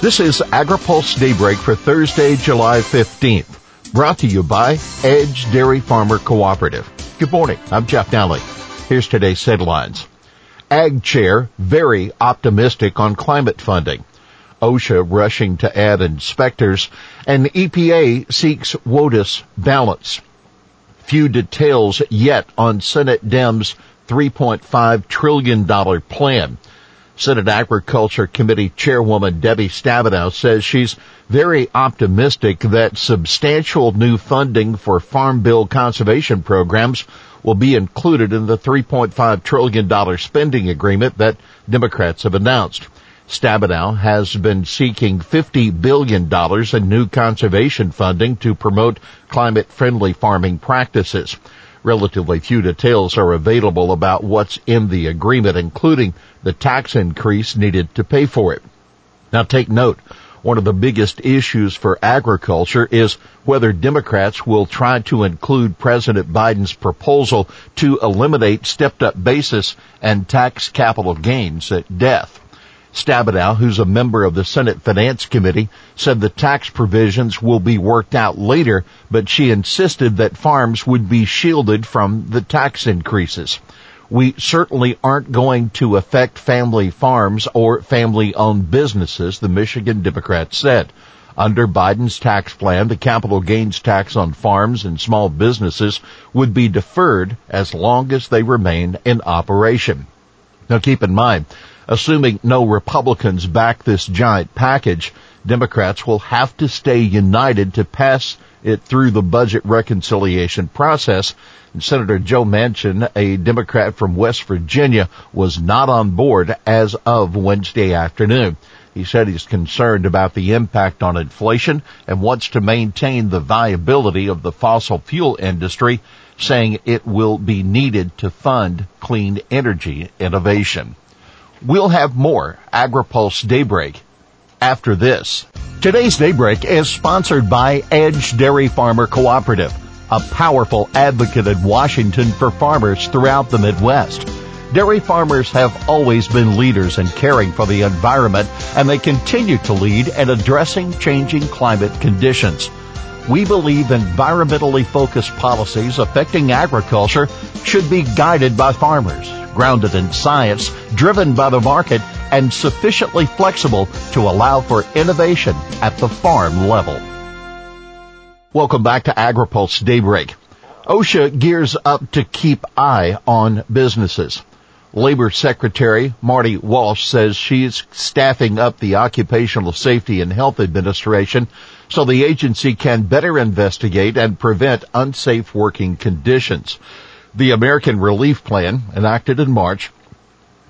This is AgriPulse Daybreak for Thursday, July 15th. Brought to you by Edge Dairy Farmer Cooperative. Good morning. I'm Jeff Nalley. Here's today's headlines. Ag Chair very optimistic on climate funding. OSHA rushing to add inspectors and EPA seeks WOTUS balance. Few details yet on Senate Dems $3.5 trillion plan. Senate Agriculture Committee Chairwoman Debbie Stabenow says she's very optimistic that substantial new funding for Farm Bill conservation programs will be included in the $3.5 trillion spending agreement that Democrats have announced. Stabenow has been seeking $50 billion in new conservation funding to promote climate-friendly farming practices. Relatively few details are available about what's in the agreement, including the tax increase needed to pay for it. Now take note, one of the biggest issues for agriculture is whether Democrats will try to include President Biden's proposal to eliminate stepped up basis and tax capital gains at death. Stabenow, who's a member of the Senate Finance Committee, said the tax provisions will be worked out later, but she insisted that farms would be shielded from the tax increases. We certainly aren't going to affect family farms or family owned businesses, the Michigan Democrat said. Under Biden's tax plan, the capital gains tax on farms and small businesses would be deferred as long as they remain in operation. Now keep in mind, Assuming no Republicans back this giant package, Democrats will have to stay united to pass it through the budget reconciliation process. And Senator Joe Manchin, a Democrat from West Virginia, was not on board as of Wednesday afternoon. He said he's concerned about the impact on inflation and wants to maintain the viability of the fossil fuel industry, saying it will be needed to fund clean energy innovation. We'll have more AgriPulse Daybreak after this. Today's Daybreak is sponsored by Edge Dairy Farmer Cooperative, a powerful advocate in Washington for farmers throughout the Midwest. Dairy farmers have always been leaders in caring for the environment and they continue to lead in addressing changing climate conditions. We believe environmentally focused policies affecting agriculture should be guided by farmers grounded in science, driven by the market, and sufficiently flexible to allow for innovation at the farm level. Welcome back to AgriPulse Daybreak. OSHA gears up to keep eye on businesses. Labor Secretary Marty Walsh says she's staffing up the Occupational Safety and Health Administration so the agency can better investigate and prevent unsafe working conditions. The American Relief Plan, enacted in March,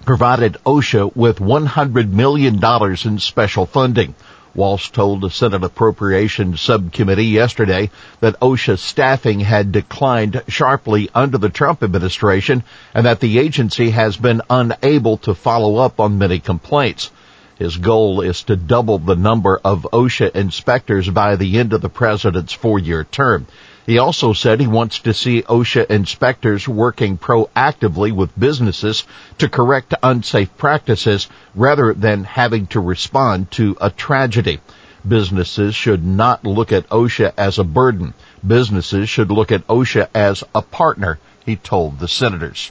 provided OSHA with $100 million in special funding. Walsh told the Senate Appropriations Subcommittee yesterday that OSHA staffing had declined sharply under the Trump administration and that the agency has been unable to follow up on many complaints. His goal is to double the number of OSHA inspectors by the end of the president's four-year term. He also said he wants to see OSHA inspectors working proactively with businesses to correct unsafe practices rather than having to respond to a tragedy. Businesses should not look at OSHA as a burden. Businesses should look at OSHA as a partner, he told the senators.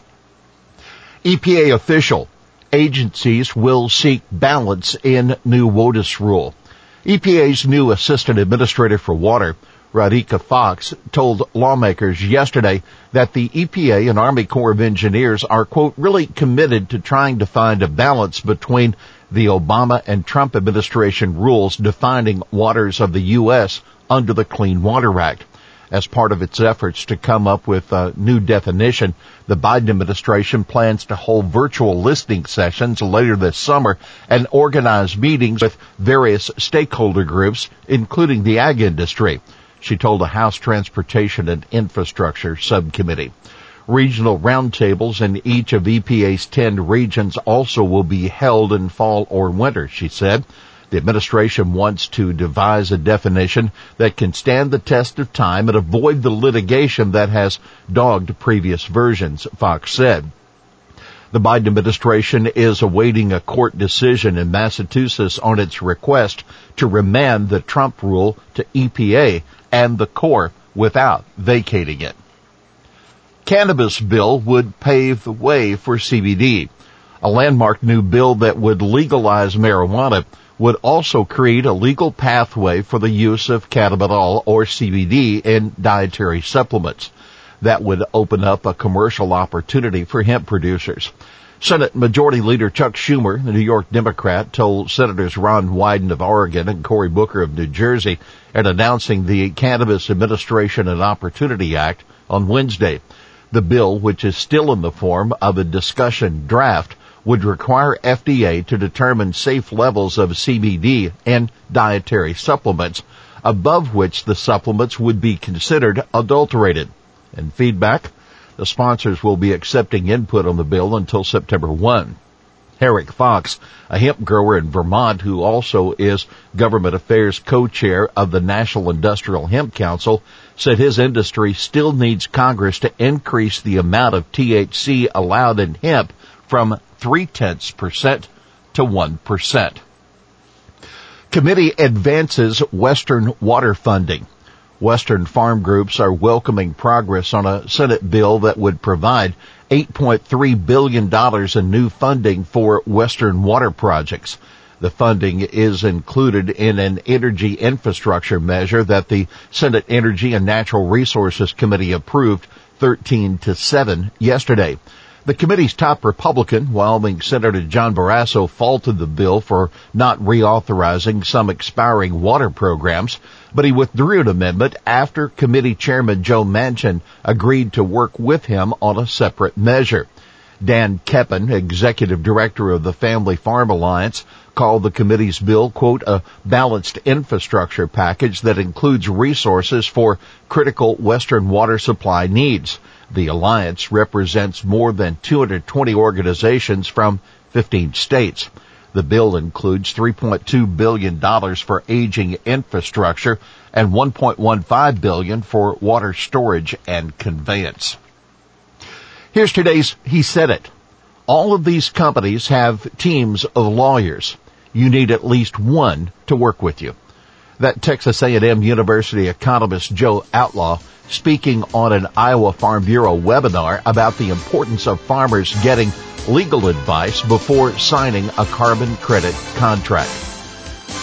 EPA official, agencies will seek balance in new WOTUS rule. EPA's new assistant administrator for water Radhika Fox told lawmakers yesterday that the EPA and Army Corps of Engineers are, quote, really committed to trying to find a balance between the Obama and Trump administration rules defining waters of the U.S. under the Clean Water Act. As part of its efforts to come up with a new definition, the Biden administration plans to hold virtual listening sessions later this summer and organize meetings with various stakeholder groups, including the ag industry she told a House Transportation and Infrastructure Subcommittee. Regional roundtables in each of EPA's 10 regions also will be held in fall or winter, she said. The administration wants to devise a definition that can stand the test of time and avoid the litigation that has dogged previous versions, Fox said. The Biden administration is awaiting a court decision in Massachusetts on its request to remand the Trump rule to EPA and the Corps without vacating it. Cannabis bill would pave the way for CBD. A landmark new bill that would legalize marijuana would also create a legal pathway for the use of cannabidiol or CBD in dietary supplements. That would open up a commercial opportunity for hemp producers. Senate Majority Leader Chuck Schumer, the New York Democrat, told Senators Ron Wyden of Oregon and Cory Booker of New Jersey in announcing the Cannabis Administration and Opportunity Act on Wednesday. The bill, which is still in the form of a discussion draft, would require FDA to determine safe levels of CBD in dietary supplements, above which the supplements would be considered adulterated. And feedback? The sponsors will be accepting input on the bill until September 1. Herrick Fox, a hemp grower in Vermont who also is government affairs co-chair of the National Industrial Hemp Council, said his industry still needs Congress to increase the amount of THC allowed in hemp from three tenths percent to one percent. Committee advances Western water funding. Western farm groups are welcoming progress on a Senate bill that would provide $8.3 billion in new funding for Western water projects. The funding is included in an energy infrastructure measure that the Senate Energy and Natural Resources Committee approved 13 to 7 yesterday. The committee's top Republican, Wyoming Senator John Barrasso, faulted the bill for not reauthorizing some expiring water programs, but he withdrew an amendment after committee chairman Joe Manchin agreed to work with him on a separate measure. Dan Keppen, executive director of the Family Farm Alliance, called the committee's bill, quote, a balanced infrastructure package that includes resources for critical Western water supply needs. The alliance represents more than 220 organizations from 15 states. The bill includes $3.2 billion for aging infrastructure and 1.15 billion for water storage and conveyance. Here's today's He Said It. All of these companies have teams of lawyers. You need at least one to work with you. That Texas A&M University economist Joe Outlaw speaking on an Iowa Farm Bureau webinar about the importance of farmers getting legal advice before signing a carbon credit contract.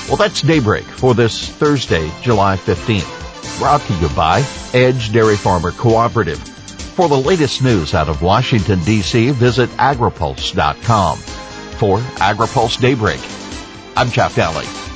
Well, that's Daybreak for this Thursday, July 15th. Brought to you by Edge Dairy Farmer Cooperative. For the latest news out of Washington, D.C., visit agripulse.com. For AgriPulse Daybreak, I'm Jeff Nalley.